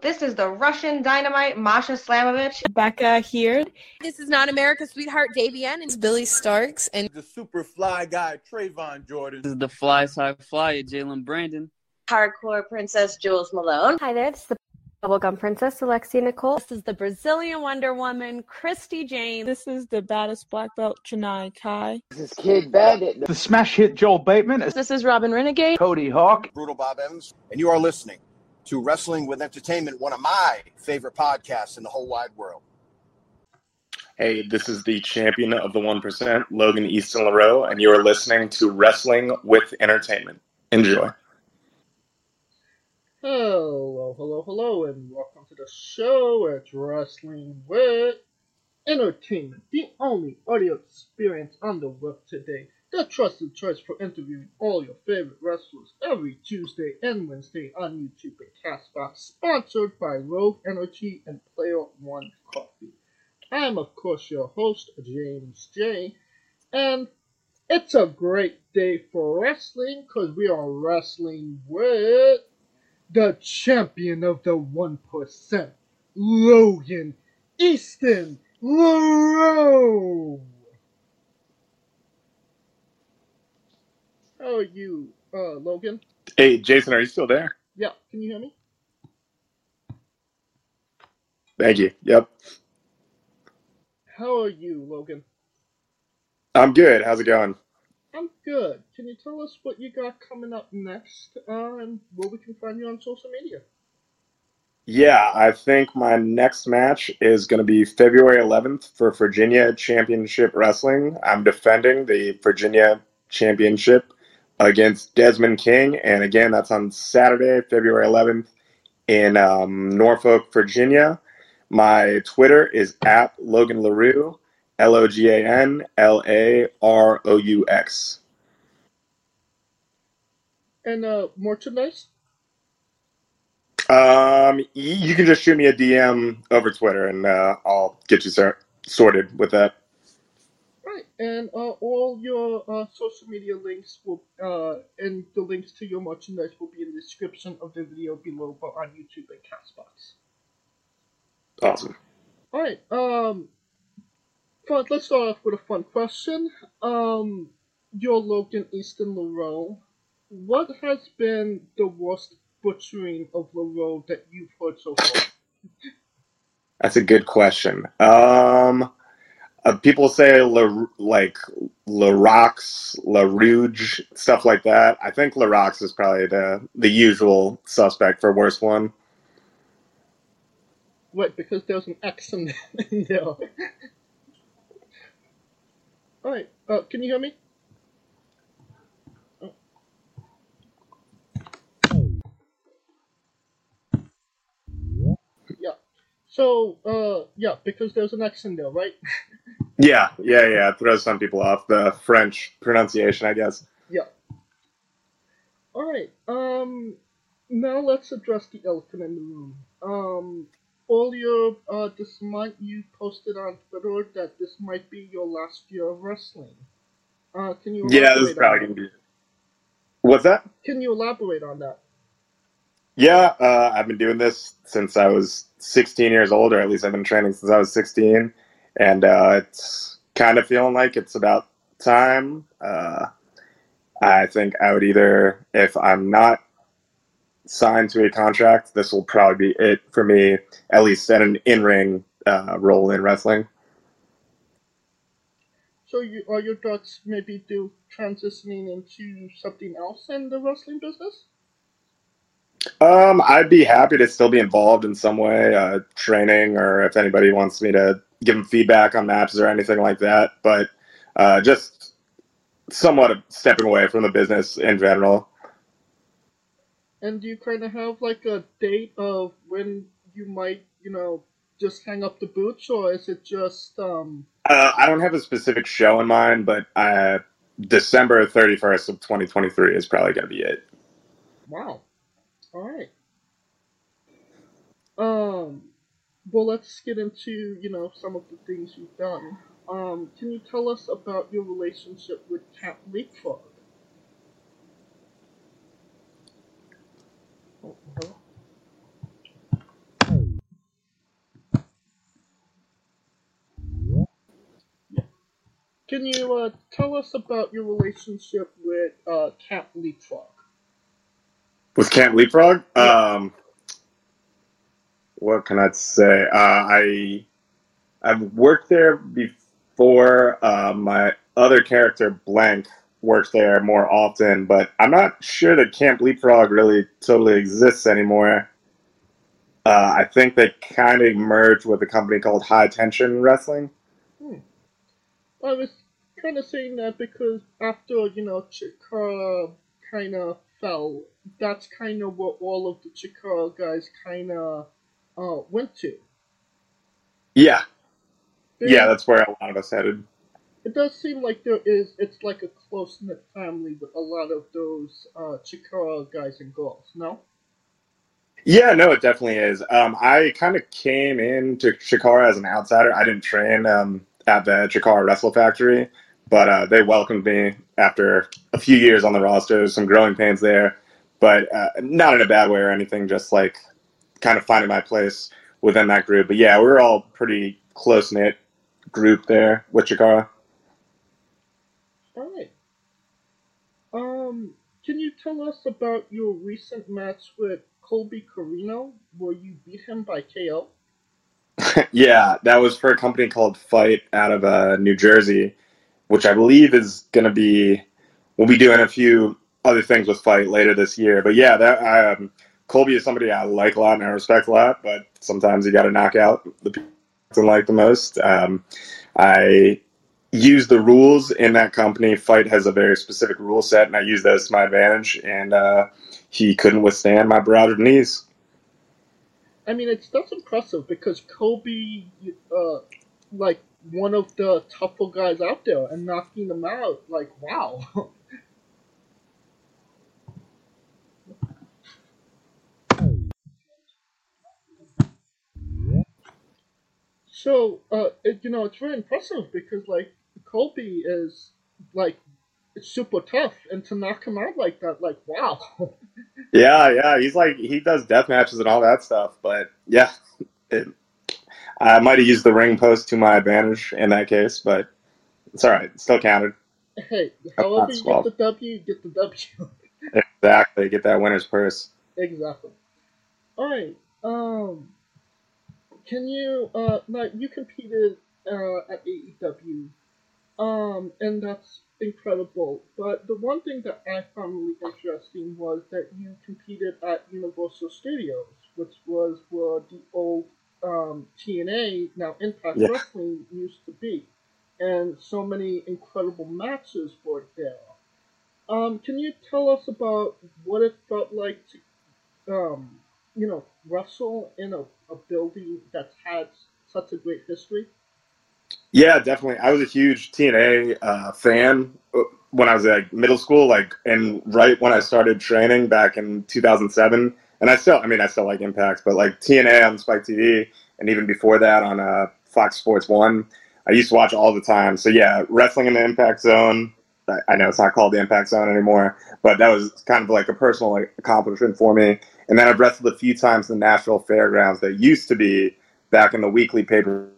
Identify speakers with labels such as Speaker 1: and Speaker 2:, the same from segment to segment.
Speaker 1: This is the Russian dynamite Masha Slamovich.
Speaker 2: Becca here.
Speaker 3: This is not America's sweetheart Davian.
Speaker 4: It's Billy Starks and
Speaker 5: the super fly guy Trayvon Jordan.
Speaker 6: This is the fly side flyer Jalen Brandon.
Speaker 7: Hardcore Princess Jules Malone.
Speaker 8: Hi there. This is the Bubblegum Princess Alexia Nicole.
Speaker 2: This is the Brazilian Wonder Woman Christy Jane.
Speaker 9: This is the baddest black belt Chennai Kai.
Speaker 10: This is Kid Bandit.
Speaker 11: The smash hit Joel Bateman.
Speaker 12: This is Robin Renegade.
Speaker 11: Cody Hawk.
Speaker 5: Brutal Bob Evans. And you are listening to Wrestling with Entertainment, one of my favorite podcasts in the whole wide world.
Speaker 13: Hey, this is the champion of the 1%, Logan Easton Laroux, and you are listening to Wrestling with Entertainment. Enjoy.
Speaker 14: Hello, hello, hello, and welcome to the show. It's Wrestling with Entertainment, the only audio experience on the web today. The trusted choice for interviewing all your favorite wrestlers every Tuesday and Wednesday on YouTube and Castbox, sponsored by Rogue Energy and Player One Coffee. I am, of course, your host, James J. And it's a great day for wrestling because we are wrestling with the champion of the 1%, Logan Easton Laroux. How are you, uh, Logan?
Speaker 13: Hey, Jason, are you still there?
Speaker 14: Yeah, can you hear me?
Speaker 13: Thank you. Yep.
Speaker 14: How are you, Logan?
Speaker 13: I'm good. How's it going?
Speaker 14: I'm good. Can you tell us what you got coming up next uh, and where we can find you on social media?
Speaker 13: Yeah, I think my next match is going to be February 11th for Virginia Championship Wrestling. I'm defending the Virginia Championship against Desmond King, and again, that's on Saturday, February 11th in um, Norfolk, Virginia. My Twitter is at Logan Laroux, L O G A N L A R O U X.
Speaker 14: And uh, merchandise?
Speaker 13: Um, you can just shoot me a DM over Twitter, and uh, I'll get you sor- sorted with that.
Speaker 14: Right, and uh, all your uh, social media links will, uh, and the links to your merchandise will be in the description of the video below, but on YouTube and Castbox.
Speaker 13: Awesome.
Speaker 14: All right. Um, fun, let's start off with a fun question. Um, you're Logan Easton Laroux. What has been the worst butchering of Laroux that you've heard so far?
Speaker 13: That's a good question. Um, uh, people say La, like La Rox, La Rouge, stuff like that. I think La Rox is probably the the usual suspect for worst one.
Speaker 14: Right, because there's an X in there. Alright, uh, can you hear me? So, uh, yeah, because there's an X in there, right?
Speaker 13: Yeah, yeah, yeah. It throws some people off the French pronunciation, I guess.
Speaker 14: Yeah. Alright, um, now let's address the elephant in the room. Um, earlier uh, this month you posted on Twitter that this might be your last year of wrestling. Uh, can you
Speaker 13: Yeah, this is probably
Speaker 14: on
Speaker 13: gonna be. What's that?
Speaker 14: Can you elaborate on that?
Speaker 13: Yeah, uh, I've been doing this since I was 16 years old, or at least I've been training since I was 16, and uh, it's kind of feeling like it's about time. Uh, I think I would either, if I'm not signed to a contract, this will probably be it for me, at least at an in-ring uh, role in wrestling.
Speaker 14: So you are your thoughts maybe do transitioning into something else in the wrestling business?
Speaker 13: Um, I'd be happy to still be involved in some way, uh, training, or if anybody wants me to give them feedback on maps or anything like that. But uh, just somewhat of stepping away from the business in general.
Speaker 14: And do you kind of have like a date of when you might, you know, just hang up the boots, or is it just um?
Speaker 13: Uh, I don't have a specific show in mind, but uh, December 31st of 2023 is probably going to be it.
Speaker 14: Wow. All right. Um, well, let's get into you know some of the things you've done. Um, can you tell us about your relationship with Camp Leapfrog? Oh. Can you uh, tell us about your relationship with uh, Camp Leapfrog?
Speaker 13: With Camp Leapfrog, um, what can I say? Uh, I I've worked there before. Uh, my other character, Blank, works there more often, but I'm not sure that Camp Leapfrog really totally exists anymore. Uh, I think they kind of merged with a company called High Tension Wrestling.
Speaker 14: Hmm. I was kind of saying that because after you know Chikara kind of fell, that's kind of what all of the Chikara guys kind of uh, went to.
Speaker 13: Yeah, yeah, that's where a lot of us headed.
Speaker 14: It does seem like there is. It's like a close knit family with a lot of those uh, Chikara guys and girls. No.
Speaker 13: Yeah, no, it definitely is. Um, I kind of came into Chikara as an outsider. I didn't train um, at the Chikara Wrestle Factory, but uh, they welcomed me after a few years on the roster. Some growing pains there, but uh, not in a bad way or anything. Just like kind of finding my place within that group. But yeah, we were all pretty close knit group there with Chikara.
Speaker 14: All right. Um, can you tell us about your recent match with Colby Corino, where you beat him by KO?
Speaker 13: yeah, that was for a company called Fight out of uh, New Jersey, which I believe is going to be. We'll be doing a few other things with Fight later this year. But yeah, that um, Colby is somebody I like a lot and I respect a lot. But sometimes you got to knock out the people I like the most. Um, I use the rules in that company. Fight has a very specific rule set, and I use those to my advantage. And uh, he couldn't withstand my broader knees.
Speaker 14: I mean, it's that's impressive because Kobe, uh, like one of the tougher guys out there, and knocking him out, like wow. so, uh, it, you know, it's very impressive because like Colby is like super tough, and to knock him out like that, like wow.
Speaker 13: Yeah, yeah, he's like he does death matches and all that stuff. But yeah, it, I might have used the ring post to my advantage in that case, but it's all right. It still counted.
Speaker 14: Hey, however you get the W, get the W.
Speaker 13: Exactly, get that winner's purse.
Speaker 14: exactly. All right. Um, can you uh now you competed uh at AEW, um, and that's incredible. But the one thing that I found really interesting was that you competed at Universal Studios, which was where the old um TNA now Impact
Speaker 13: Yeah.
Speaker 14: Wrestling used to be, and so many incredible matches were there. Um, can you tell us about what it felt like to, um, you know, wrestle in a, a building that's had such a great history?
Speaker 13: Yeah, definitely. I was a huge TNA uh, fan uh, when I was like middle school, like, and right when I started training back in 2007. And I still, I mean, I still like Impact, but like TNA on Spike TV, and even before that on uh, Fox Sports One, I used to watch all the time. So yeah, wrestling in the Impact Zone. I- know it's not called the Impact Zone anymore, but that was kind of like a personal like, accomplishment for me. And then I've wrestled a few times in the Nashville Fairgrounds that used to be back in the weekly paper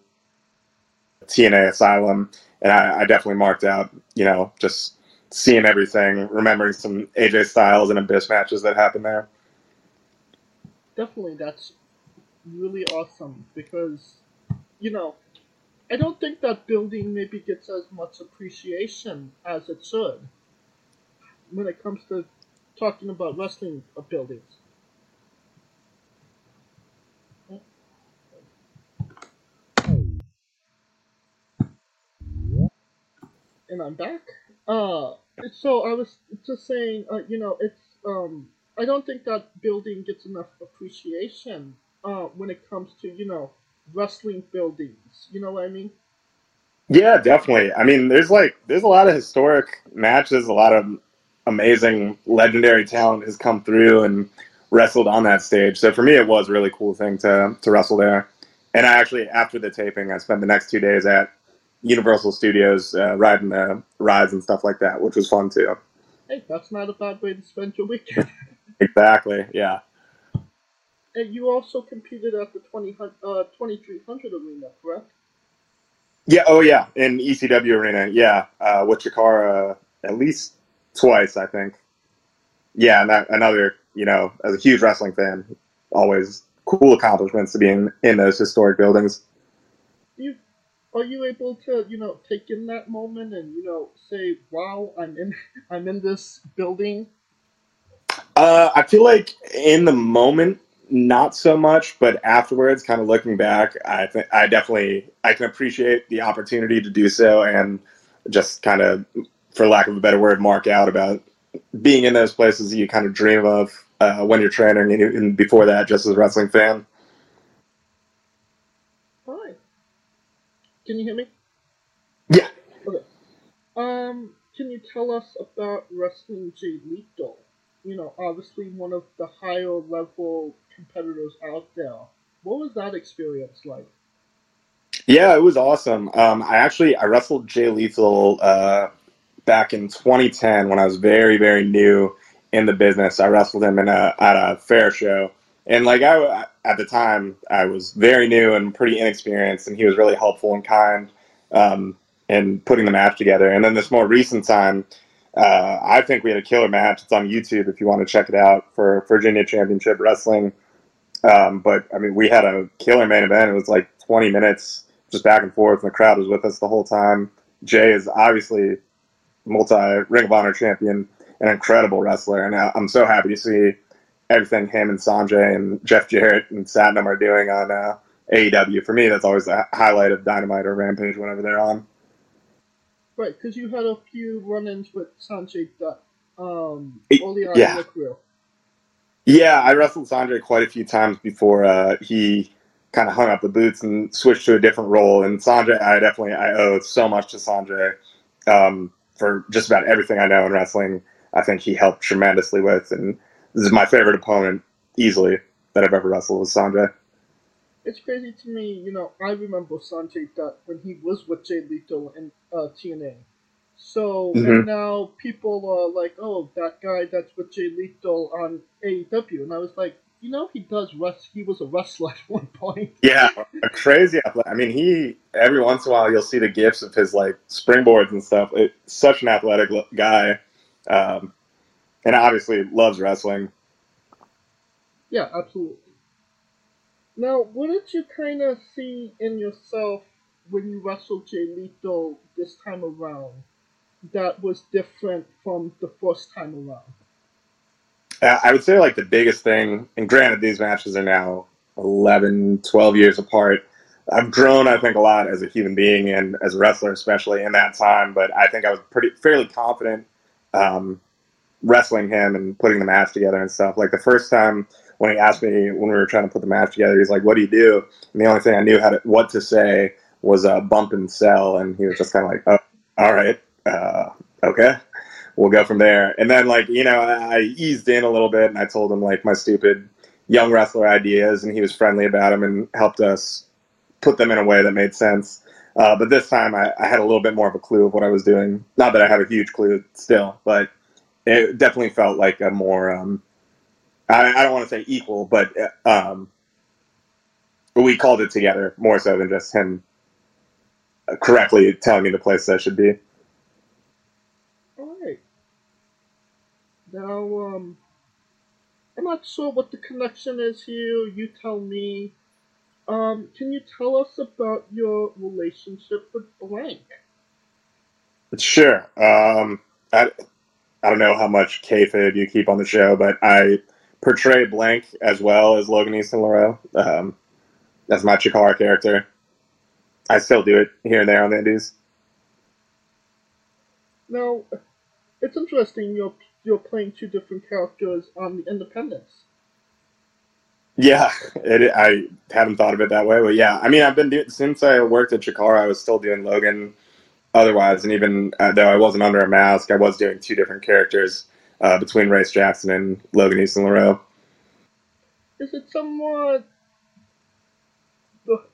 Speaker 13: TNA Asylum, and I, I definitely marked out, you know, just seeing everything, remembering some AJ Styles and Abyss matches that happened there.
Speaker 14: Definitely, that's really awesome because, you know, I don't think that building maybe gets as much appreciation as it should when it comes to talking about wrestling buildings. and I'm back. Uh, so I was just saying, uh, you know, it's um, I don't think that building gets enough appreciation uh, when it comes to you know wrestling buildings. You know what I mean?
Speaker 13: Yeah, definitely. I mean, there's like there's a lot of historic matches, a lot of amazing, legendary talent has come through and wrestled on that stage. So for me, it was a really cool thing to to wrestle there. And I actually, after the taping, I spent the next two days at Universal Studios uh, riding the rides and stuff like that, which was fun too.
Speaker 14: Hey, that's not a bad way to spend your weekend.
Speaker 13: Exactly. Yeah.
Speaker 14: And you also competed at the 20, uh, 2300 arena, correct?
Speaker 13: Yeah. Oh, yeah. In ECW arena. Yeah. Uh, with Chikara at least twice, I think. Yeah, and that, another. You know, as a huge wrestling fan, always cool accomplishments to be in in those historic buildings.
Speaker 14: You are you able to you know take in that moment and you know say, "Wow, I'm in I'm in this building."
Speaker 13: Uh, I feel like in the moment, not so much, but afterwards, kind of looking back, I think I definitely I can appreciate the opportunity to do so, and just kind of, for lack of a better word, mark out about being in those places you kind of dream of uh, when you're training, and even before that, just as a wrestling fan.
Speaker 14: Hi. Can you hear me?
Speaker 13: Yeah.
Speaker 14: Okay. Um, can you tell us about wrestling Jay Lethal? You know, obviously one of the higher level competitors out there. What was that experience like?
Speaker 13: Yeah, it was awesome. Um, I actually I wrestled Jay Lethal uh, back in 2010 when I was very very new in the business. I wrestled him in a at a fair show, and like I at the time I was very new and pretty inexperienced, and he was really helpful and kind um, in putting the match together. And then this more recent time, uh, I think we had a killer match. It's on YouTube if you want to check it out for Virginia Championship Wrestling. Um, but I mean, we had a killer main event. It was like 20 minutes just back and forth, and the crowd was with us the whole time. Jay is obviously multi Ring of Honor champion, an incredible wrestler, and I'm so happy to see everything him and Sanjay and Jeff Jarrett and Satnam are doing on uh, AEW. For me, that's always the highlight of Dynamite or Rampage whenever they're on.
Speaker 14: Right, because you had a few run-ins with Sanjay Dutt um, on
Speaker 13: yeah.
Speaker 14: in your career.
Speaker 13: Yeah, I wrestled Sanjay quite a few times before uh, he kind of hung up the boots and switched to a different role. And Sanjay, I definitely I owe so much to Sanjay um, for just about everything I know in wrestling. I think he helped tremendously with, and this is my favorite opponent easily that I've ever wrestled with Sanjay.
Speaker 14: It's crazy to me, you know, I remember Sanjay Dutt when he was with Jay Lethal in uh, TNA. So, and
Speaker 13: Mhm.
Speaker 14: now people are like, oh, that guy that's with Jay Lethal on AEW. And I was like, you know, he does rest. He was a wrestler at one point.
Speaker 13: Yeah, a crazy. athlete. I mean, he every once in a while you'll see the gifs of his like springboards and stuff. It, such an athletic guy, um, and obviously loves wrestling.
Speaker 14: Yeah, absolutely. Now, what did you kind of see in yourself when you wrestled Jay Lethal this time around that was different from the first time around?
Speaker 13: Uh, I would say like the biggest thing, and granted these matches are now 11, 12 years apart. I've grown, I think, a lot as a human being and as a wrestler, especially in that time. But I think I was pretty fairly confident um, wrestling him and putting the match together and stuff. Like the first time when he asked me when we were trying to put the match together, he's like, "What do you do?" And the only thing I knew how to what to say was uh, "bump and sell," and he was just kind of like, "Oh, all right, uh, okay." we'll go from there. And then like you know, I eased in a little bit, and I told him like my stupid young wrestler ideas, and he was friendly about them and helped us put them in a way that made sense. Uh, but this time, I, I had a little bit more of a clue of what I was doing. Not that I have a huge clue still, but it definitely felt like a more. Um, I, I don't want to say equal, but uh, um, we called it together more so than just him uh, correctly telling me the place I should be.
Speaker 14: Alright. Now, um, I'm not sure what the connection is here. You tell me. Um, can you tell us about your relationship with Blank?
Speaker 13: Sure. Um, I, I don't know how much kayfabe you keep on the show, but I portray Blank as well as Logan Easton Laroux. Um, that's my Chikara character. I still do it here and there on the Indies.
Speaker 14: Now, it's interesting you're you're playing two different characters on the Independence.
Speaker 13: Yeah, it, I haven't thought of it that way, but yeah, I mean, I've been doing since I worked at Chikara, I was still doing Logan. Otherwise, and even uh, though I wasn't under a mask, I was doing two different characters uh, between Race Jackson and Logan Easton Laroux.
Speaker 14: Is it somewhat?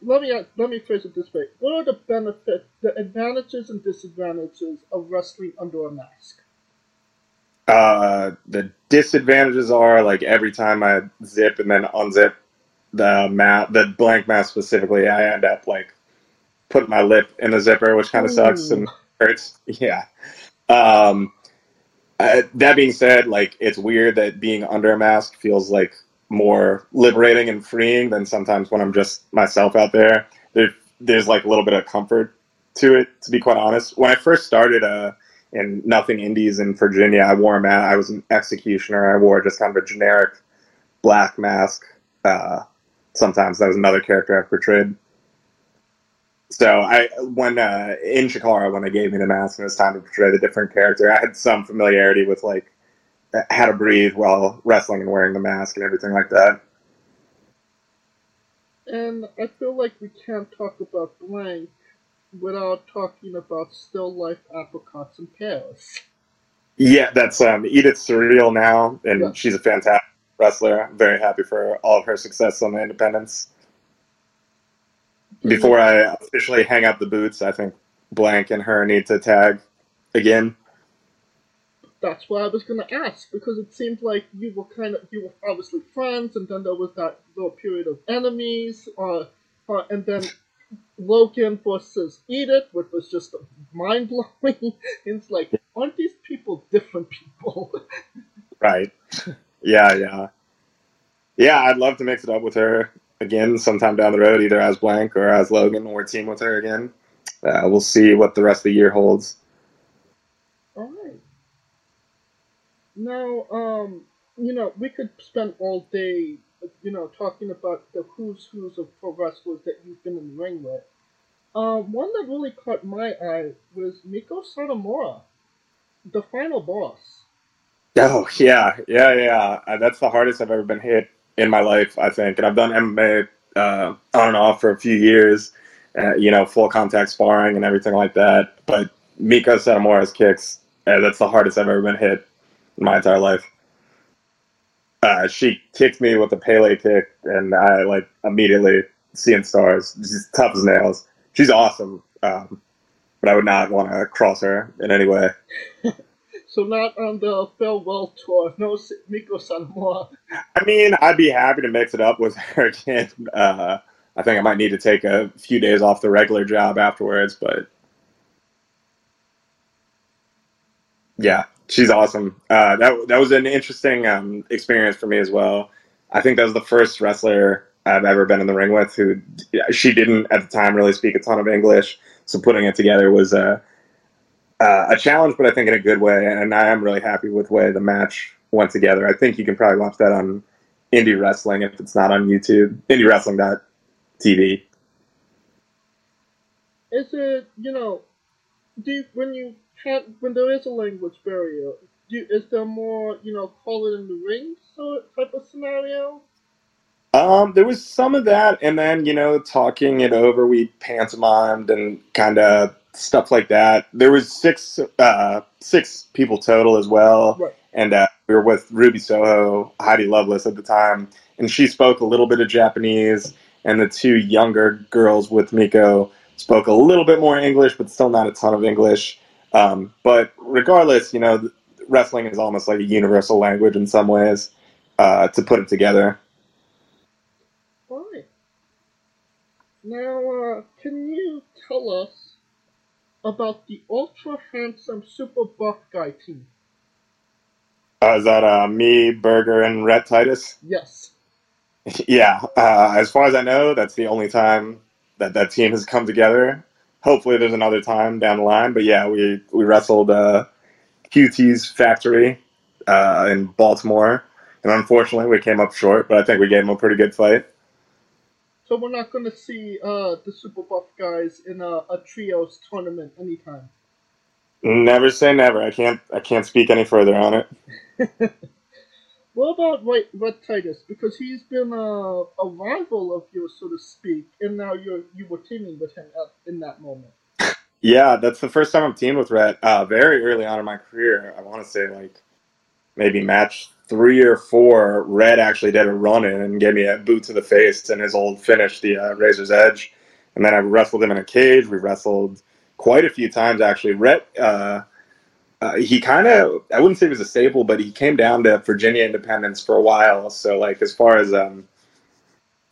Speaker 14: Let me let me phrase it this way: What are the benefits, the advantages and disadvantages of wrestling under a mask?
Speaker 13: Uh, the disadvantages are like every time I zip and then unzip the mat, the blank mask specifically, I end up like putting my lip in the zipper, which kind of sucks and hurts. Yeah. Um, that being said, like it's weird that being under a mask feels like more liberating and freeing than sometimes when I'm just myself out there. There, there's like a little bit of comfort to it, to be quite honest. When I first started uh, in Nothing Indies in Virginia, I wore a mask. I was an executioner. I wore just kind of a generic black mask. Uh, sometimes that was another character I portrayed. So I, when uh, in Chikara, when they gave me the mask and it was time to portray the different character, I had some familiarity with like how to breathe while wrestling and wearing the mask and everything like that.
Speaker 14: And I feel like we can't talk about blank without talking about still life apricots and pears.
Speaker 13: Yeah, that's um, Edith Surreal now, and
Speaker 14: Yeah.
Speaker 13: she's a fantastic wrestler. I'm very happy for all of her success on the independents. Before I officially hang up the boots, I think Blank and her need to tag again.
Speaker 14: That's what I was gonna ask because it seemed like you were kind of you were obviously friends, and then there was that little period of enemies, uh, uh and then Logan versus Edith, which was just mind blowing. it's like, aren't these people different people?
Speaker 13: Right. Yeah, yeah. Yeah, I'd love to mix it up with her again sometime down the road, either as Blank or as Logan or team with her again. Uh, we'll see what the rest of the year holds.
Speaker 14: Alright. Now, um, you know, we could spend all day, you know, talking about the who's who's of pro wrestlers that you've been in the ring with. Um, one that really caught my eye was Meiko Satomura, the final boss.
Speaker 13: Oh yeah, yeah, yeah. Uh, that's the hardest I've ever been hit in my life, I think. And I've done MMA uh, on and off for a few years, uh, you know, full contact sparring and everything like that. But Meiko Satomura's kicks, uh, that's the hardest I've ever been hit in my entire life. Uh, she kicked me with a Pele kick, and I like immediately seeing stars. She's tough as nails. She's awesome, um, but I would not want to cross her in any way.
Speaker 14: So not on the farewell tour, no Meiko Satomura.
Speaker 13: I mean, I'd be happy to mix it up with her again. Uh, I think I might need to take a few days off the regular job afterwards, but yeah, she's awesome. Uh, that that was an interesting um, experience for me as well. I think that was the first wrestler I've ever been in the ring with who she didn't at the time really speak a ton of English, so putting it together was a uh, a challenge, but I think in a good way. And I am really happy with the way the match went together. I think you can probably watch that on Indie Wrestling if it's not on YouTube. IndieWrestling.tv.
Speaker 14: Is it you know, do you, when you have when there is a language barrier, do is there more you know call it in the ring sort type of scenario?
Speaker 13: Um, there was some of that, and then you know, talking it over, we pantomimed and kind of stuff like that. There was six uh, six people total as well,
Speaker 14: Right.
Speaker 13: and uh, we were with Ruby Soho, Heidi Lovelace at the time, and she spoke a little bit of Japanese, and the two younger girls with Meiko spoke a little bit more English, but still not a ton of English. Um, but regardless, you know, wrestling is almost like a universal language in some ways. Uh, to put it together.
Speaker 14: Alright. Now, uh, can you tell us about the ultra handsome super buff guy team?
Speaker 13: Uh, is that uh, me, Burger, and Rhett Titus?
Speaker 14: Yes.
Speaker 13: yeah. Uh, as far as I know, that's the only time that that team has come together. Hopefully, there's another time down the line. But yeah, we we wrestled uh, QT's factory uh, in Baltimore, and unfortunately, we came up short. But I think we gave them a pretty good fight.
Speaker 14: So we're not gonna see uh, the super buff guys in a, a trios tournament anytime.
Speaker 13: Never say never. I can't I can't speak any further on it.
Speaker 14: What about Rhett, Rhett Titus? Because he's been a, a rival of yours, so to speak, and now you're you were teaming with him at, in that moment.
Speaker 13: Yeah, that's the first time I've teamed with Rhett. Uh, very early on in my career, I want to say like maybe match three or four. Rhett actually did a run in and gave me a boot to the face and his old finish, the uh, Razor's Edge. And then I wrestled him in a cage. We wrestled quite a few times actually. Rhett, uh, uh, he kind of I wouldn't say he was a staple, but he came down to Virginia Independence for a while. So like as far as um,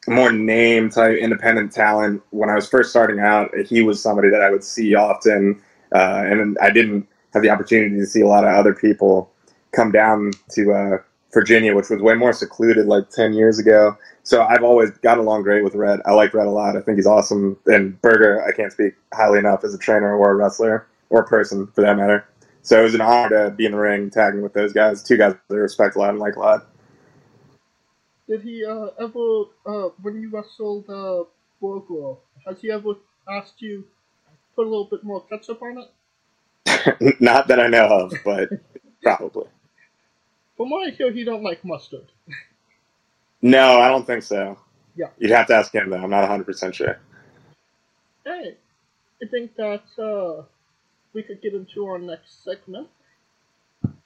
Speaker 13: more name type independent talent. When I was first starting out, he was somebody that I would see often, uh, and I didn't have the opportunity to see a lot of other people come down to uh, Virginia, which was way more secluded like 10 years ago. So I've always got along great with Rhett. I like Rhett a lot. I think he's awesome. And Berger, I can't speak highly enough as a trainer or a wrestler or a person for that matter. So it was an honor to be in the ring tagging with those guys. Two guys that I respect a lot and like a lot.
Speaker 14: Did he uh, ever, uh, when you wrestled uh, Borgwell, has he ever asked you put a little bit more ketchup on it?
Speaker 13: Not that I know of, but probably.
Speaker 14: From what I hear, he don't like mustard.
Speaker 13: No, I don't think so.
Speaker 14: Yeah.
Speaker 13: You'd have to ask him though. I'm not 100% sure.
Speaker 14: Hey, I think that uh, we could get into our next segment.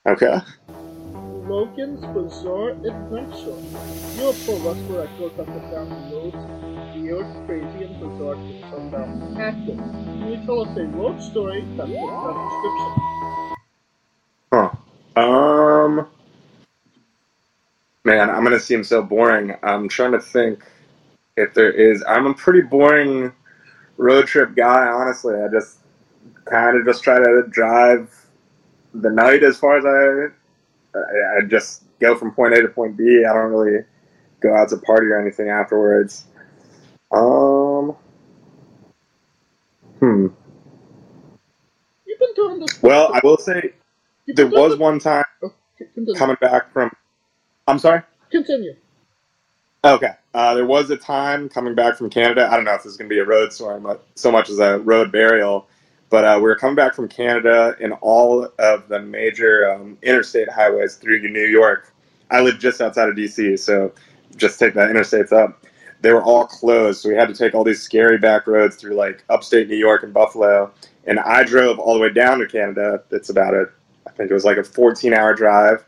Speaker 13: Okay.
Speaker 14: Logan's Bizarre Adventure. You're a pro wrestler that goes up and down the roads. Weird, crazy, and bizarre things to happen. Can you tell us a road story that fits that description?
Speaker 13: Huh. Um. Man, I'm gonna seem so boring. I'm trying to think if there is. I'm a pretty boring road trip guy, honestly. I just kind of just try to drive the night as far as I. I, I just go from point A to point B. I don't really go out to party or anything afterwards. Um. Hmm.
Speaker 14: You've been doing this.
Speaker 13: Well, I will say there was one time coming back from. I'm sorry.
Speaker 14: Continue.
Speaker 13: Okay. Uh, there was a time coming back from Canada. I don't know if this is going to be a road story so much as a road burial, but uh, we were coming back from Canada and all of the major um, interstate highways through New York. I live just outside of DC, so just take that interstates up. They were all closed, so we had to take all these scary back roads through like upstate New York and Buffalo. And I drove all the way down to Canada. It's about a, I think it was like a 14 hour drive.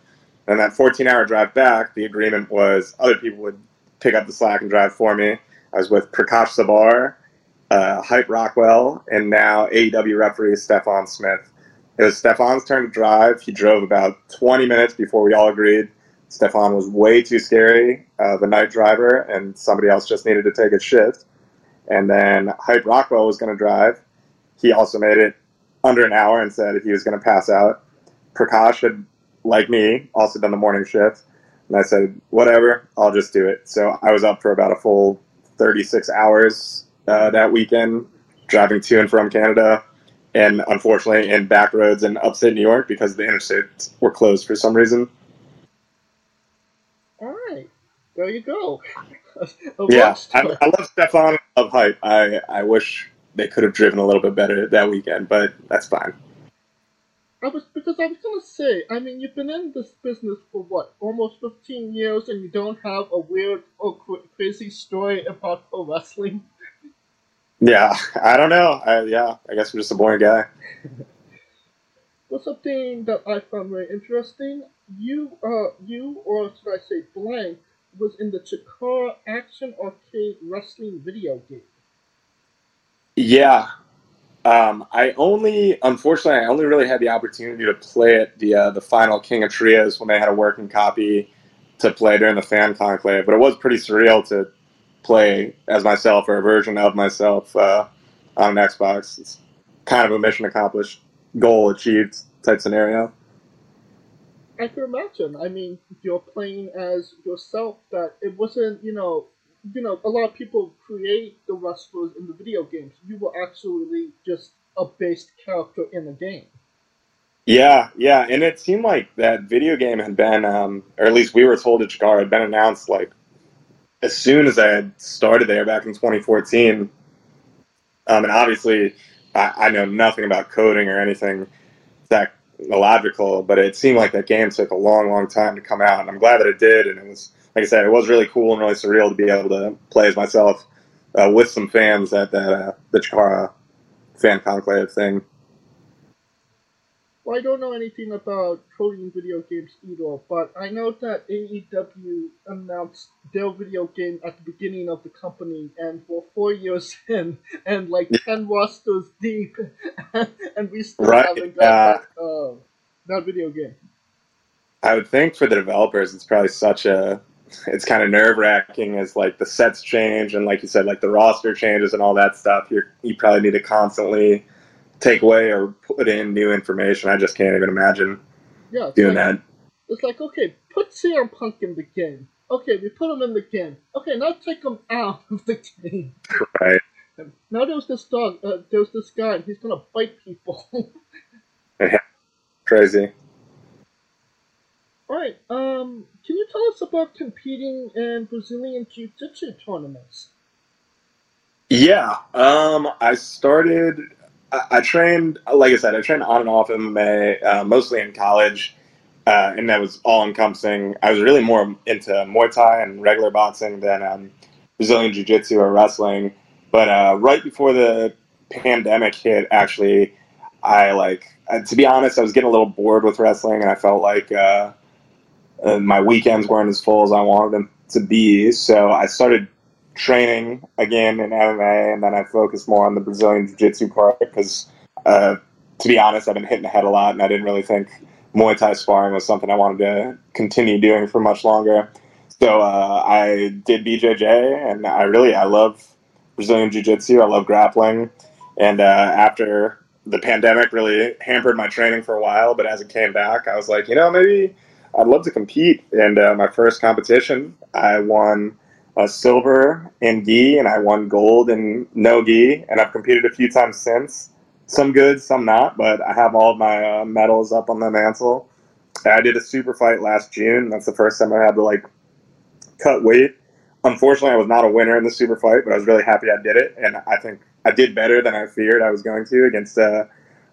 Speaker 13: And that 14 hour drive back, the agreement was other people would pick up the slack and drive for me. I was with Prakash Sabar, uh, Hype Rockwell, and now AEW referee Stephon Smith. It was Stephon's turn to drive. He drove about 20 minutes before we all agreed. Stephon was way too scary of a night driver, and somebody else just needed to take a shift. And then Hype Rockwell was going to drive. He also made it under an hour and said he was going to pass out. Prakash had, like me, also done the morning shift. And I said, whatever, I'll just do it. So I was up for about a full 36 hours uh, that weekend, driving to and from Canada, and unfortunately in back roads in upstate New York because the interstates were closed for some reason.
Speaker 14: All right. There you go.
Speaker 13: Yeah, I. I love Stephon. I love hype. I, I wish they could have driven a little bit better that weekend, but that's fine.
Speaker 14: I was because I was gonna say. I mean, you've been in this business for what, almost fifteen years, and you don't have a weird or cr- crazy story about pro wrestling.
Speaker 13: Yeah, I don't know. I, yeah, I guess I'm just a boring guy.
Speaker 14: But something that I found very interesting. You, uh, you, or should I say, blank, was in the Chikara Action Arcade Wrestling video game.
Speaker 13: Yeah. Um, I only, unfortunately, I only really had the opportunity to play it the uh, the final King of Trios when they had a working copy to play during the fan conclave. But it was pretty surreal to play as myself or a version of myself uh, on an Xbox. It's kind of a mission accomplished, goal achieved type scenario.
Speaker 14: I can imagine. I mean, you're playing as yourself. That it wasn't, you know, you know, a lot of people create the wrestlers in the video games. You were actually just a based character in the game.
Speaker 13: Yeah, yeah, and it seemed like that video game had been, um, or at least we were told at Chikara, had been announced like as soon as I had started there back in 2014. Um, and obviously, I, I know nothing about coding or anything technological, but it seemed like that game took a long, long time to come out, and I'm glad that it did. And it was, like I said, it was really cool and really surreal to be able to play as myself uh, with some fans at that uh, the Chikara fan conclave thing.
Speaker 14: Well, I don't know anything about coding video games either, but I know that AEW announced their video game at the beginning of the company, and we're four years in, and like ten rosters deep, and we still
Speaker 13: Right,
Speaker 14: haven't got that, uh, that video game.
Speaker 13: I would think for the developers, it's probably such a it's kind of nerve wracking as like the sets change and like you said, like the roster changes and all that stuff. You you probably need to constantly take away or put in new information. I just can't even imagine
Speaker 14: Yeah,
Speaker 13: doing
Speaker 14: like,
Speaker 13: that.
Speaker 14: It's like, okay, put CM Punk in the game. Okay, we put him in the game. Okay, now take him out of the game.
Speaker 13: Right.
Speaker 14: Now there's this dog, uh, there's this guy, he's gonna bite people. yeah.
Speaker 13: Crazy.
Speaker 14: Alright, um, can you tell us about competing in Brazilian Jiu Jitsu tournaments?
Speaker 13: Yeah. Um, I started. I, I trained, like I said, I trained on and off MMA, uh, mostly in college, uh, and that was all encompassing. I was really more into Muay Thai and regular boxing than um, Brazilian Jiu Jitsu or wrestling. But uh, right before the pandemic hit, actually, I like uh, to be honest, I was getting a little bored with wrestling, and I felt like uh, uh, my weekends weren't as full as I wanted them to be. So I started training again in MMA, and then I focused more on the Brazilian Jiu Jitsu part because, uh, to be honest, I've been hitting the head a lot, and I didn't really think Muay Thai sparring was something I wanted to continue doing for much longer. So uh, I did BJJ, and I really I love Brazilian Jiu Jitsu. I love grappling, and uh, after the pandemic really hampered my training for a while, but as it came back, I was like, you know, maybe I'd love to compete. And uh, my first competition, I won a silver in gi, and I won gold in no gi, and I've competed a few times since. Some good, some not, but I have all my uh, medals up on the mantle. I did a super fight last June. That's the first time I had to like cut weight. Unfortunately, I was not a winner in the super fight, but I was really happy I did it, and I think I did better than I feared I was going to against a,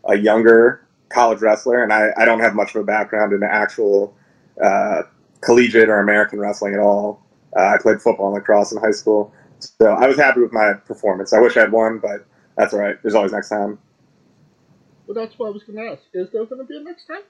Speaker 13: a younger college wrestler. And I, I don't have much of a background in actual uh, collegiate or American wrestling at all. Uh, I played football and lacrosse in high school, so I was happy with my performance. I wish I had won, but that's all right. There's always next time.
Speaker 14: Well, that's what I was gonna ask. Is there gonna be a next time?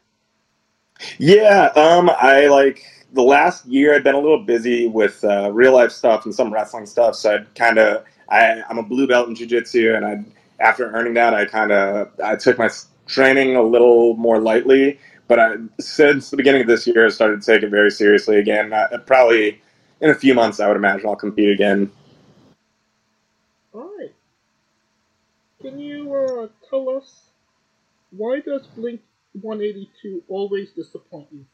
Speaker 13: Yeah, um, I like the last year I'd been a little busy with uh, real life stuff and some wrestling stuff, so I'd kind of I I'm a blue belt in jiu-jitsu, and I after earning that I kind of I took my training a little more lightly, but I since the beginning of this year I started to take it very seriously again. I, probably in a few months I would imagine I'll compete again.
Speaker 14: Alright. Can you uh, tell us why does Blink 182 always disappoint you?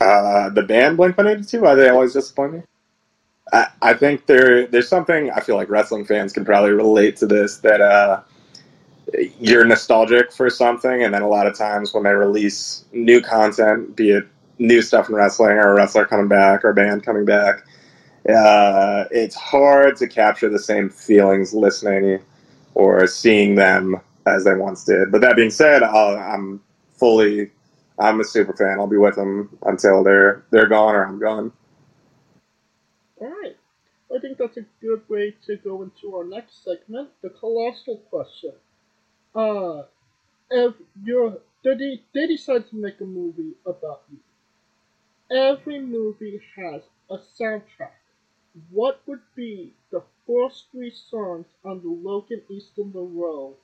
Speaker 13: Uh, the band Blink One Eighty Two, why they always disappoint me? I, I think there there's something I feel like wrestling fans can probably relate to this that uh, you're nostalgic for something, and then a lot of times when they release new content, be it new stuff in wrestling or a wrestler coming back or a band coming back, uh, it's hard to capture the same feelings listening or seeing them as they once did. But that being said, I'll, I'm fully I'm a super fan. I'll be with them until they're they're gone or I'm gone.
Speaker 14: Alright. I think that's a good way to go into our next segment, the colossal question. Uh, if you're, they, they decide to make a movie about you. Every movie has a soundtrack. What would be the first three songs on the Logan Easton Laroux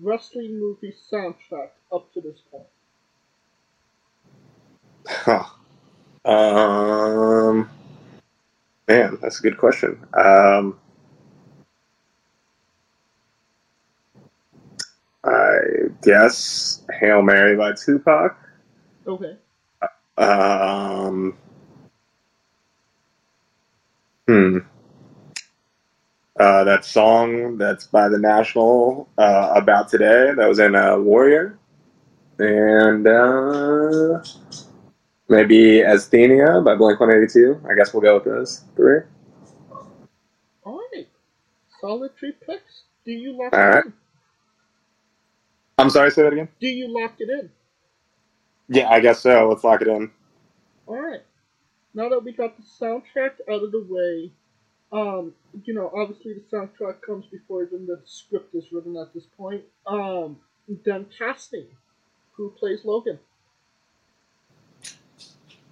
Speaker 14: wrestling movie soundtrack up to this point?
Speaker 13: Huh. Um, man, that's a good question. Um, I guess Hail Mary by Tupac.
Speaker 14: Okay.
Speaker 13: Um, hmm. Uh, that song that's by the National uh, about today that was in uh, Warrior, and uh, maybe Asthenia by Blink One Eighty Two. I guess we'll go with those three.
Speaker 14: Alright. Solid three picks. Do you lock
Speaker 13: All right.
Speaker 14: in?
Speaker 13: I'm sorry, say that again.
Speaker 14: Do you lock it in?
Speaker 13: Yeah, I guess so. Let's lock it in.
Speaker 14: Alright. Now that we got the soundtrack out of the way, um, you know, obviously the soundtrack comes before even the script is written at this point. Um, then casting. Who plays Logan?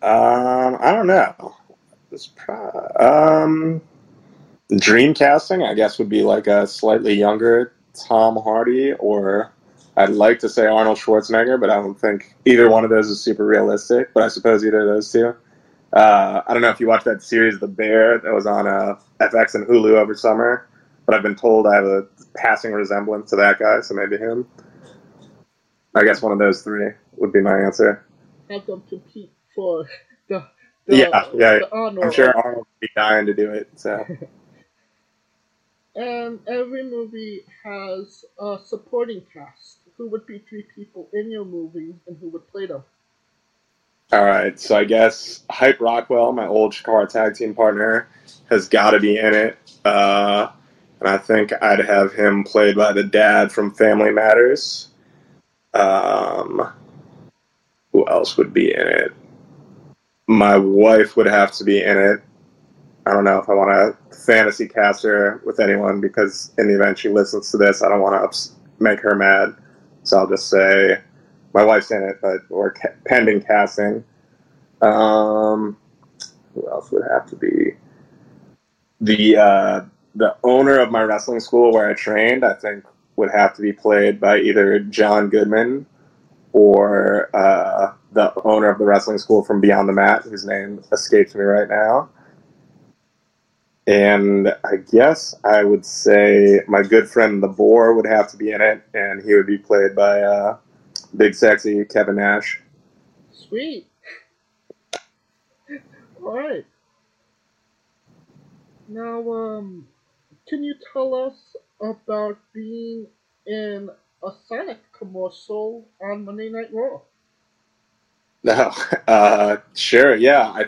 Speaker 13: Um, I don't know. It's pro- um, dream casting, I guess, would be like a slightly younger Tom Hardy, or I'd like to say Arnold Schwarzenegger, but I don't think either one of those is super realistic. But I suppose either of those two. Uh, I don't know if you watched that series, The Bear, that was on uh, FX and Hulu over summer, but I've been told I have a passing resemblance to that guy, so maybe him. I guess one of those three would be my answer.
Speaker 14: Have them compete for the, the
Speaker 13: yeah, yeah.
Speaker 14: the honor.
Speaker 13: I'm sure Arnold would be dying to do it. So
Speaker 14: And every movie has a supporting cast. Who would be three people in your movie and who would play them?
Speaker 13: All right, so I guess Hype Rockwell, my old Chikara tag team partner, has got to be in it. Uh, and I think I'd have him played by the dad from Family Matters. Um, who else would be in it? My wife would have to be in it. I don't know if I want to fantasy cast her with anyone because in the event she listens to this, I don't want to ups- make her mad. So I'll just say my wife's in it, but we're ca- pending casting. Um, who else would have to be? The uh, the owner of my wrestling school where I trained, I think, would have to be played by either John Goodman or uh, the owner of the wrestling school from Beyond the Mat, whose name escapes me right now. And I guess I would say my good friend the Boar would have to be in it, and he would be played by uh, Big Sexy Kevin Nash.
Speaker 14: Sweet. All right. Now, um, can you tell us about being in a Sonic commercial on Monday Night Raw?
Speaker 13: No, uh, sure, yeah. I,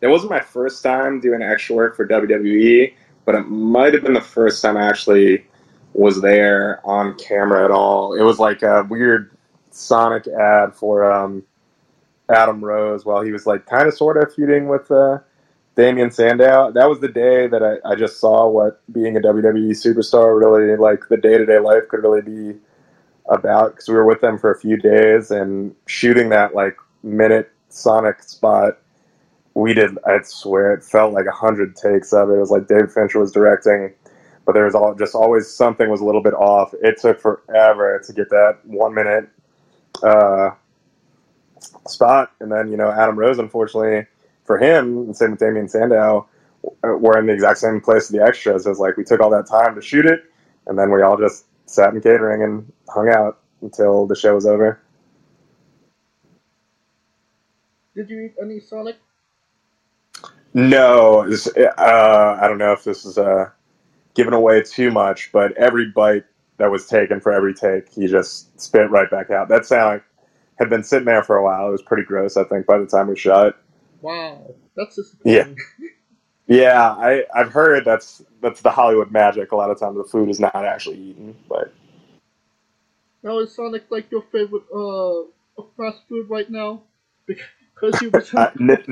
Speaker 13: it wasn't my first time doing extra work for WWE, but it might have been the first time I actually was there on camera at all. It was like a weird Sonic ad for um, Adam Rose while he was like kind of sort of feuding with uh, Damien Sandow. That was the day that I, I just saw what being a WWE superstar really like the day to day life could really be about because we were with them for a few days and shooting that like minute Sonic spot. We did, I swear, it felt like a hundred takes of it. It was like David Fincher was directing, but there was all just always something was a little bit off. It took forever to get that one minute uh, spot, and then you know Adam Rose, unfortunately for him, and same with Damien Sandow, were in the exact same place as the extras. It was like we took all that time to shoot it, and then we all just sat in catering and hung out until the show was over.
Speaker 14: Did you eat any Sonic?
Speaker 13: No, uh, I don't know if this is uh, giving away too much, but every bite that was taken for every take, he just spit right back out. That sound had been sitting there for a while. It was pretty gross, I think, by the time we shot it.
Speaker 14: Wow, that's
Speaker 13: just
Speaker 14: Yeah.
Speaker 13: Yeah, I, I've heard that's that's the Hollywood magic. A lot of times the food is not actually eaten, but
Speaker 14: Now is Sonic like your favorite uh fast food right now? Because you
Speaker 13: n-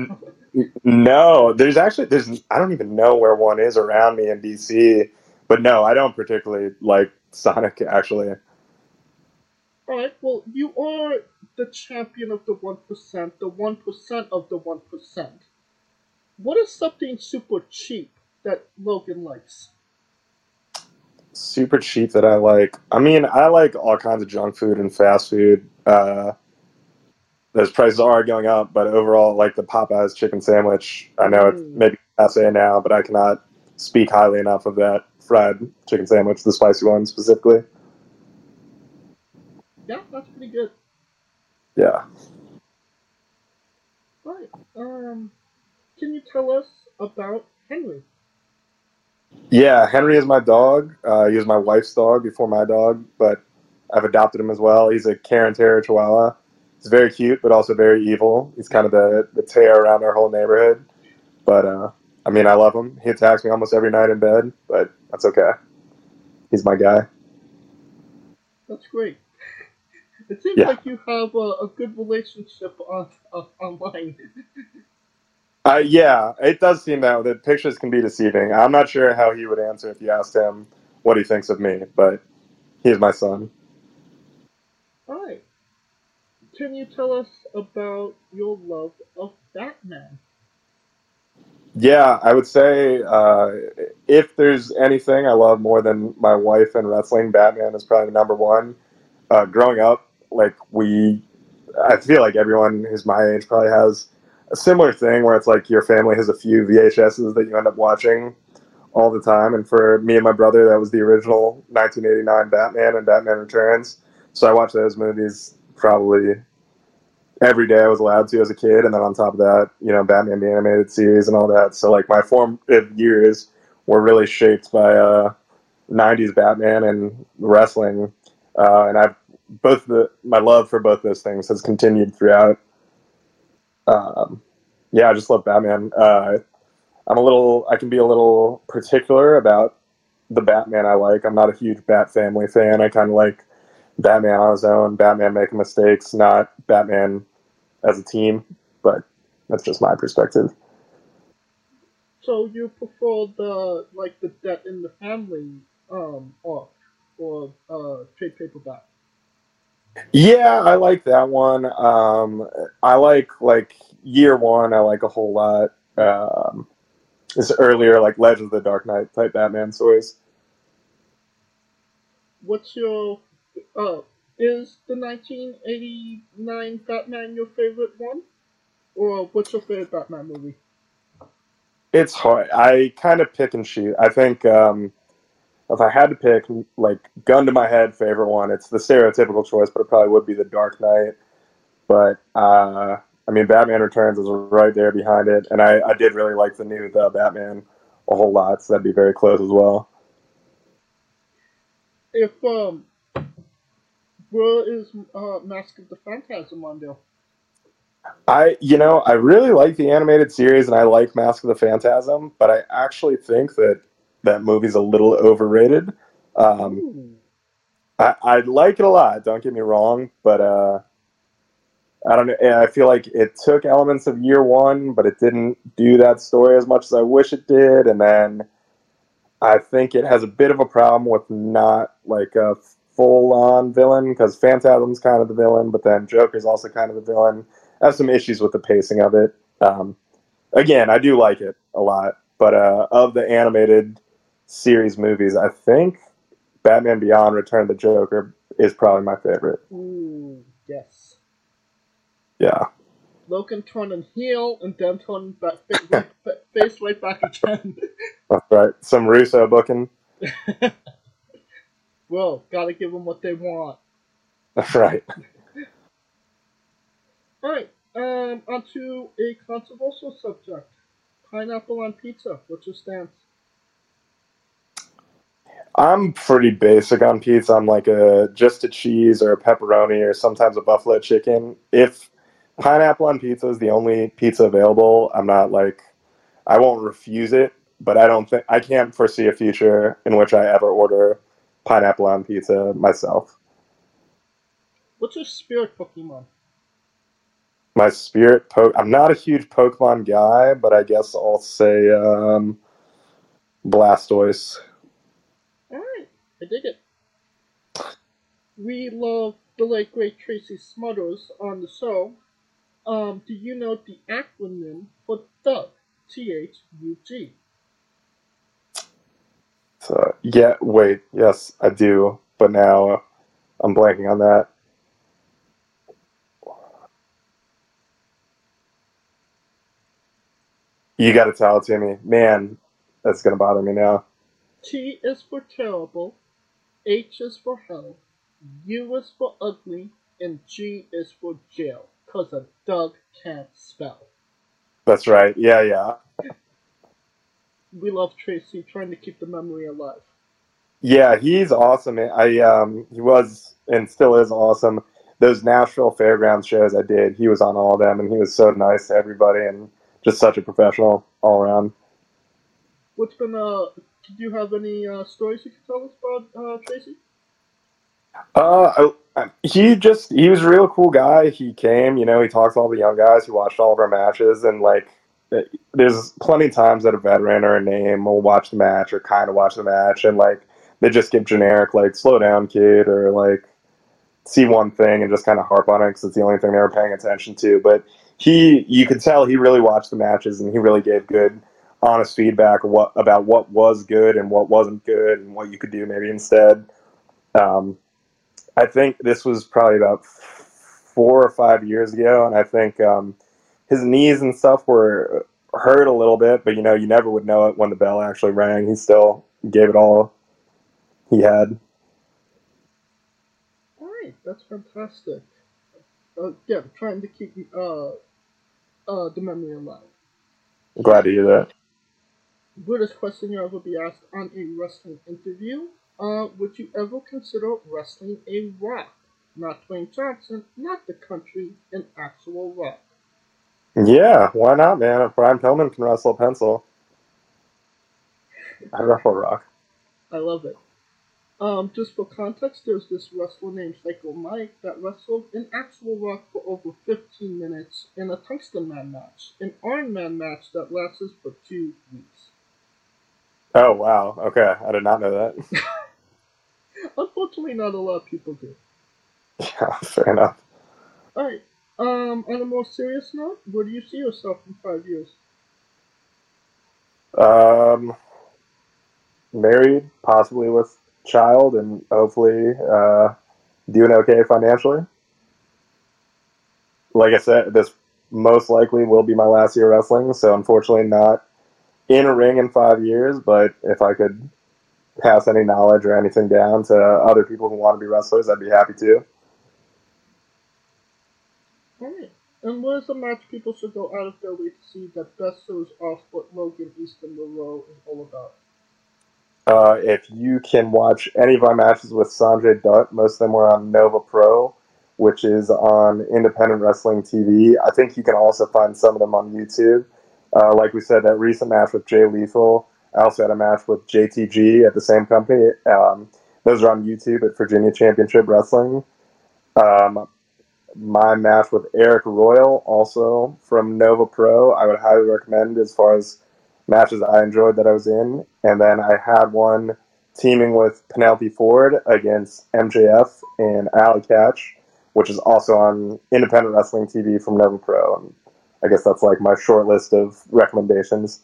Speaker 13: no, there's actually there's I don't even know where one is around me in DC, but no, I don't particularly like Sonic actually.
Speaker 14: Alright, well, you are the champion of the 1%, the 1% of the 1%. What is something super cheap that Logan likes?
Speaker 13: super cheap that I like. I mean, I like all kinds of junk food and fast food. Uh, those prices are going up, but overall, like the Popeyes chicken sandwich, I know it's
Speaker 14: Mm.
Speaker 13: maybe passe now, but I cannot speak highly enough of that fried chicken sandwich, the spicy one specifically.
Speaker 14: Yeah, that's pretty good.
Speaker 13: Yeah.
Speaker 14: Right, um, can you tell us about Henry?
Speaker 13: Yeah, Henry is my dog. Uh, he was my wife's dog before my dog, but I've adopted him as well. He's a Cairn Terrier Chihuahua. He's very cute, but also very evil. He's kind of the, the tear around our whole neighborhood. But, uh, I mean, I love him. He attacks me almost every night in bed, but that's okay. He's my guy.
Speaker 14: That's great. It seems
Speaker 13: Yeah.
Speaker 14: like you have a, a good relationship on, uh, online.
Speaker 13: Uh, yeah, it does seem that the pictures can be deceiving. I'm not sure how he would answer if you asked him what he thinks of me, but he's my son.
Speaker 14: Alright. Can you tell us about your love of Batman?
Speaker 13: Yeah, I would say uh, if there's anything I love more than my wife and wrestling, Batman is probably number one. Uh, growing up, like we, I feel like everyone who's my age probably has a similar thing where it's like your family has a few VHSs that you end up watching all the time. And for me and my brother, that was the original 1989 Batman and Batman Returns. So I watched those movies probably every day I was allowed to as a kid. And then on top of that, you know, Batman the animated series and all that. So like my formative years were really shaped by uh, 90s Batman and wrestling. Uh, and I've both the my love for both those things has continued throughout. Um, yeah, I just love Batman. Uh, I'm a little, I can be a little particular about the Batman I like. I'm not a huge Bat Family fan. I kind of like Batman on his own, Batman making mistakes, not Batman as a team. But that's just my perspective.
Speaker 14: So you prefer the like the Death in the Family um arc or uh trade paperback?
Speaker 13: Yeah, I like that one. Um, I like like year one. I like a whole lot. Um, this earlier like Legend of the Dark Knight type Batman stories.
Speaker 14: What's your uh is the 1989 Batman your favorite one, or what's your favorite Batman movie?
Speaker 13: It's hard. I kind of pick and shoot. I think um, if I had to pick, like, gun to my head, favorite one, it's the stereotypical choice, but it probably would be The Dark Knight. But, uh, I mean, Batman Returns is right there behind it, and I, I did really like the new the Batman a whole lot, so that'd be very close as well.
Speaker 14: If um, where is uh Mask of the Phantasm on there?
Speaker 13: I, you know, I really like the animated series, and I like Mask of the Phantasm, but I actually think that that movie's a little overrated. Um, I, I like it a lot. Don't get me wrong, but uh, I don't know. I feel like it took elements of year one, but it didn't do that story as much as I wish it did. And then I think it has a bit of a problem with not like a full on villain because Phantasm's kind of the villain, but then Joker's also kind of the villain. I have some issues with the pacing of it. Um, again, I do like it a lot, but uh, of the animated series movies, I think Batman Beyond: Return of the Joker is probably my favorite.
Speaker 14: Ooh, yes.
Speaker 13: Yeah.
Speaker 14: Logan turning heel and then turning back fa- fa- face right back again.
Speaker 13: That's right. Some Russo booking.
Speaker 14: well, gotta give them what they want.
Speaker 13: That's right.
Speaker 14: Alright, um, on to a controversial subject. Pineapple on pizza. What's your stance?
Speaker 13: I'm pretty basic on pizza. I'm like a just a cheese or a pepperoni or sometimes a buffalo chicken. If pineapple on pizza is the only pizza available, I'm not like I won't refuse it, but I don't think I can't foresee a future in which I ever order pineapple on pizza myself.
Speaker 14: What's your spirit Pokemon?
Speaker 13: My spirit po I'm not a huge Pokemon guy, but I guess I'll say um, Blastoise.
Speaker 14: Alright, I dig it. We love the late great Tracy Smothers on the show. Um, do you know the acronym for THUG? T H U G.
Speaker 13: So yeah, wait, yes, I do, but now uh, I'm blanking on that. You got to tell it to me, man. That's gonna bother me now.
Speaker 14: T is for terrible, H is for hell, U is for ugly, and G is for jail. Cause a dog can't spell.
Speaker 13: That's right. Yeah, yeah,
Speaker 14: We love Tracy trying to keep the memory alive.
Speaker 13: yeah. He's awesome. I um, he was and still is awesome. Those Nashville Fairgrounds shows I did, he was on all of them, and he was so nice to everybody, and just such a professional all around.
Speaker 14: What's been uh? Do you have any uh, stories you can tell us about uh, Tracy?
Speaker 13: Uh, I, he just he was a real cool guy. He came, you know, he talked to all the young guys. He watched all of our matches, and like, there's plenty of times that a veteran or a name will watch the match or kind of watch the match, and like they just give generic like "slow down, kid" or like see one thing and just kind of harp on it because it's the only thing they were paying attention to. But he, you could tell he really watched the matches and he really gave good, honest feedback what about what was good and what wasn't good and what you could do maybe instead. Um, I think this was probably about four or five years ago, and I think um, his knees and stuff were hurt a little bit, but you know, you never would know it when the bell actually rang. He still gave it all he had.
Speaker 14: All right, that's fantastic. Again, trying to keep uh, uh, the memory alive.
Speaker 13: Glad to hear that.
Speaker 14: Weirdest question you ever be asked on a wrestling interview? Uh, would you ever consider wrestling a rock? Not Dwayne Johnson, not the country, an actual rock.
Speaker 13: Yeah, why not, man? If Brian Pillman can wrestle a pencil, I wrestle rock.
Speaker 14: I love it. Um, just for context, there's this wrestler named Psycho Mike that wrestled an actual rock for over 15 minutes in a Tungsten Man match, an Iron Man match that lasts for two weeks.
Speaker 13: Oh wow, okay, I did not know that.
Speaker 14: Unfortunately, not a lot of people do.
Speaker 13: yeah, fair enough.
Speaker 14: Alright, um, on a more serious note, where do you see yourself in five years?
Speaker 13: Um, married, possibly with child, and hopefully uh, doing okay financially. Like I said, this most likely will be my last year wrestling, so unfortunately not in a ring in five years. But if I could pass any knowledge or anything down to other people who want to be wrestlers, I'd be happy to.
Speaker 14: Alright, and what is a match people should go out of their way to see that best shows off what Logan Easton Laroux is all about?
Speaker 13: Uh, if you can watch any of my matches with Sanjay Dutt, most of them were on Nova Pro, which is on Independent Wrestling TV. I think you can also find some of them on YouTube. Uh, like we said, that recent match with Jay Lethal. I also had a match with JTG at the same company. Um, those are on YouTube at Virginia Championship Wrestling. Um, my match with Eric Royal, also from Nova Pro, I would highly recommend as far as matches I enjoyed that I was in. And then I had one teaming with Penelope Ford against MJF and Alley Catch, which is also on Independent Wrestling TV from Nova Pro. And I guess that's like my short list of recommendations.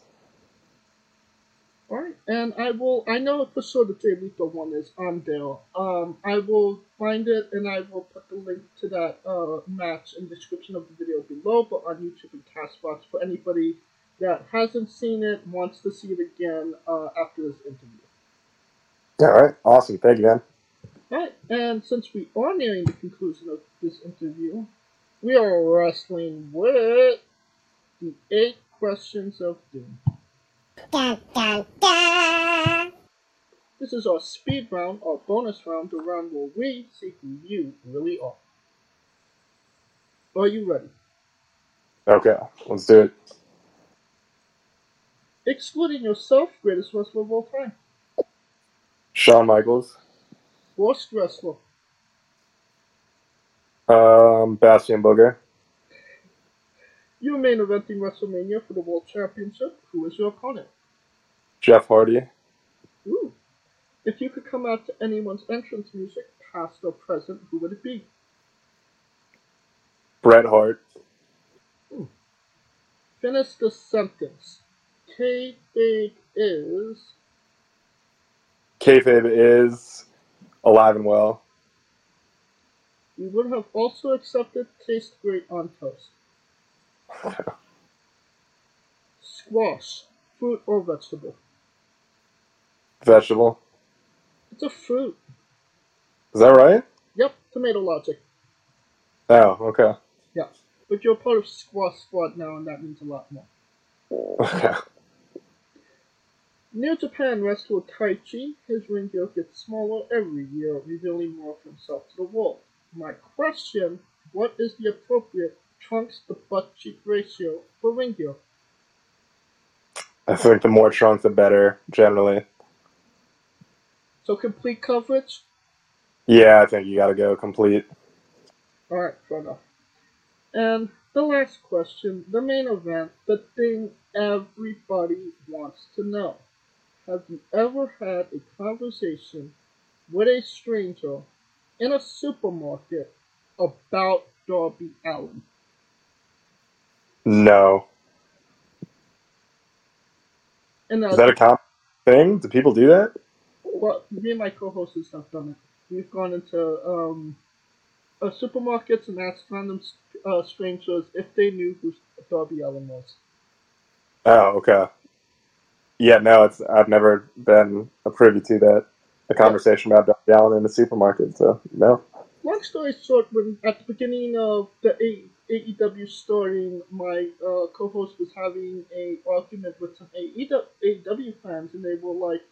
Speaker 14: And I will, I know for sure the Lethal one is on there. Um, I will find it and I will put the link to that uh, match in the description of the video below, but on YouTube and Castbox for anybody that hasn't seen it, wants to see it again uh, after this interview.
Speaker 13: All right, awesome. Thank you, man.
Speaker 14: Alright, and since we are nearing the conclusion of this interview, we are wrestling with the eight questions of doom.
Speaker 4: Dun, dun, dun.
Speaker 14: This is our speed round, our bonus round, the round where we see who you really are. Are you ready?
Speaker 13: Okay, let's do it.
Speaker 14: Excluding yourself, greatest wrestler of all time.
Speaker 13: Shawn Michaels,
Speaker 14: Worst wrestler.
Speaker 13: um, Bastion Booger,
Speaker 14: You main eventing WrestleMania for the World Championship. Who is your opponent?
Speaker 13: Jeff Hardy,
Speaker 14: Ooh. If you could come out to anyone's entrance music, past or present, who would it be?
Speaker 13: Bret Hart,
Speaker 14: Finish the sentence. K-Big is
Speaker 13: Kayfabe is alive and well.
Speaker 14: You would have also accepted taste great on toast. Squash, fruit or vegetable?
Speaker 13: Vegetable.
Speaker 14: It's a fruit.
Speaker 13: Is that right?
Speaker 14: Yep, tomato logic.
Speaker 13: Oh, okay.
Speaker 14: Yeah, but you're part of Squash Squad now, and that means a lot more.
Speaker 13: Okay.
Speaker 14: New Japan wrestler Taichi, his ring gear gets smaller every year, revealing more of himself to the world. My question, what is the appropriate trunks to butt cheek ratio for ring gear?
Speaker 13: I think the more trunks, the better, generally.
Speaker 14: So complete coverage?
Speaker 13: Yeah, I think you gotta go complete.
Speaker 14: Alright, fair enough. And the last question, the main event, the thing everybody wants to know. Have you ever had a conversation with a stranger in a supermarket about Darby Allin?
Speaker 13: No.
Speaker 14: And
Speaker 13: Is that a common thing? Do people do that?
Speaker 14: Well, me and my co-hosts have done it. We've gone into um, uh, supermarkets and asked random uh, strangers if they knew who Darby Allin was.
Speaker 13: Oh, okay. Yeah, no, it's I've never been a privy to that a conversation about Darby Allin in the supermarket, so no.
Speaker 14: Long story short, when at the beginning of the A- AEW starting, my uh, co-host was having a argument with some AEW fans, and they were like,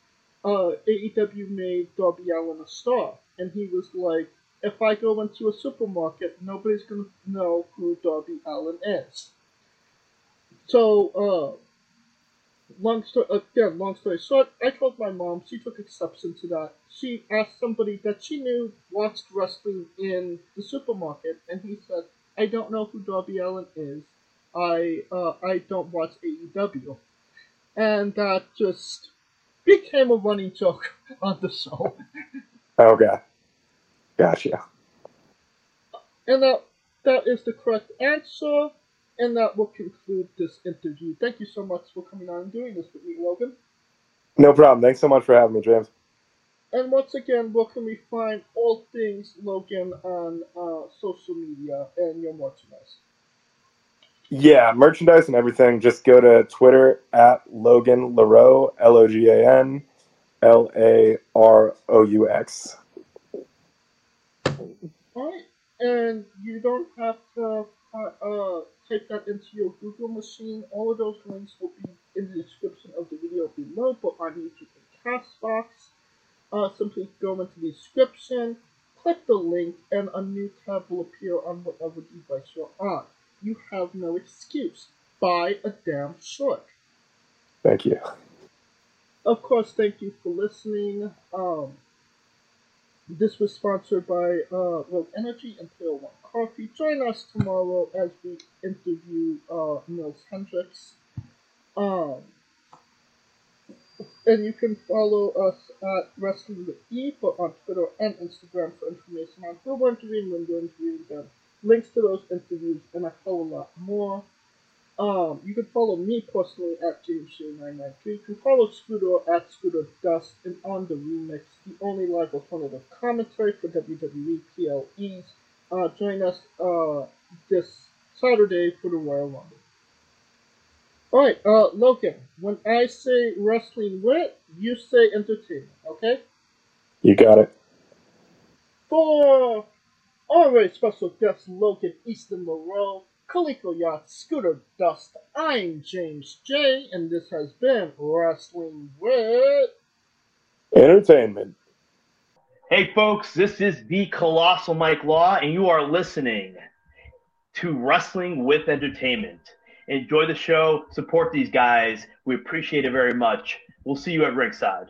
Speaker 14: uh, "AEW made Darby Allin a star," and he was like, "If I go into a supermarket, nobody's gonna know who Darby Allin is." So, uh, long story again, long story short, I told my mom. She took exception to that. She asked somebody that she knew watched wrestling in the supermarket, and he said, "I don't know who Darby Allin is. I uh, I don't watch AEW," and that just became a running joke on the show.
Speaker 13: Okay. Gotcha.
Speaker 14: And that that is the correct answer. And that will conclude this interview. Thank you so much for coming on and doing this with me, Logan.
Speaker 13: No problem. Thanks so much for having me, James.
Speaker 14: And once again, where can we find all things Logan on uh, social media and your merchandise?
Speaker 13: Yeah, merchandise and everything. Just go to Twitter at Logan Laroux, L O G A N L A R O U X.
Speaker 14: Alright, and you don't have to uh, uh, type that into your Google machine. All of those links will be in the description of the video below, but on YouTube and Castbox. Uh, simply go into the description, click the link, and a new tab will appear on whatever device you're on. You have no excuse. Buy a damn shirt.
Speaker 13: Thank you.
Speaker 14: Of course, thank you for listening. Um, this was sponsored by uh, Rogue Energy and Pale One Coffee. Join us tomorrow as we interview uh, Nils Hendricks. Um, and you can follow us at Wrestling with E for on Twitter and Instagram for information on who we're interviewing, when we're interviewing them, links to those interviews, and a whole lot more. Um, you can follow me personally at JamesJ993. You can follow Scooter at Scooter and on the remix, the only live alternative commentary for WWE PLEs. Uh, join us uh, this Saturday for the Royal Rumble. Alright, uh, Logan, when I say wrestling wit, you say entertainment, okay?
Speaker 13: You got it.
Speaker 14: For our very special guest, Logan Easton Laroux, Coleco Yacht, Scooter Dust, I'm James J, and this has been Wrestling with
Speaker 13: Entertainment.
Speaker 10: Hey, folks, this is the Colossal Mike Law, and you are listening to Wrestling with Entertainment. Enjoy the show, support these guys. We appreciate it very much. We'll see you at ringside.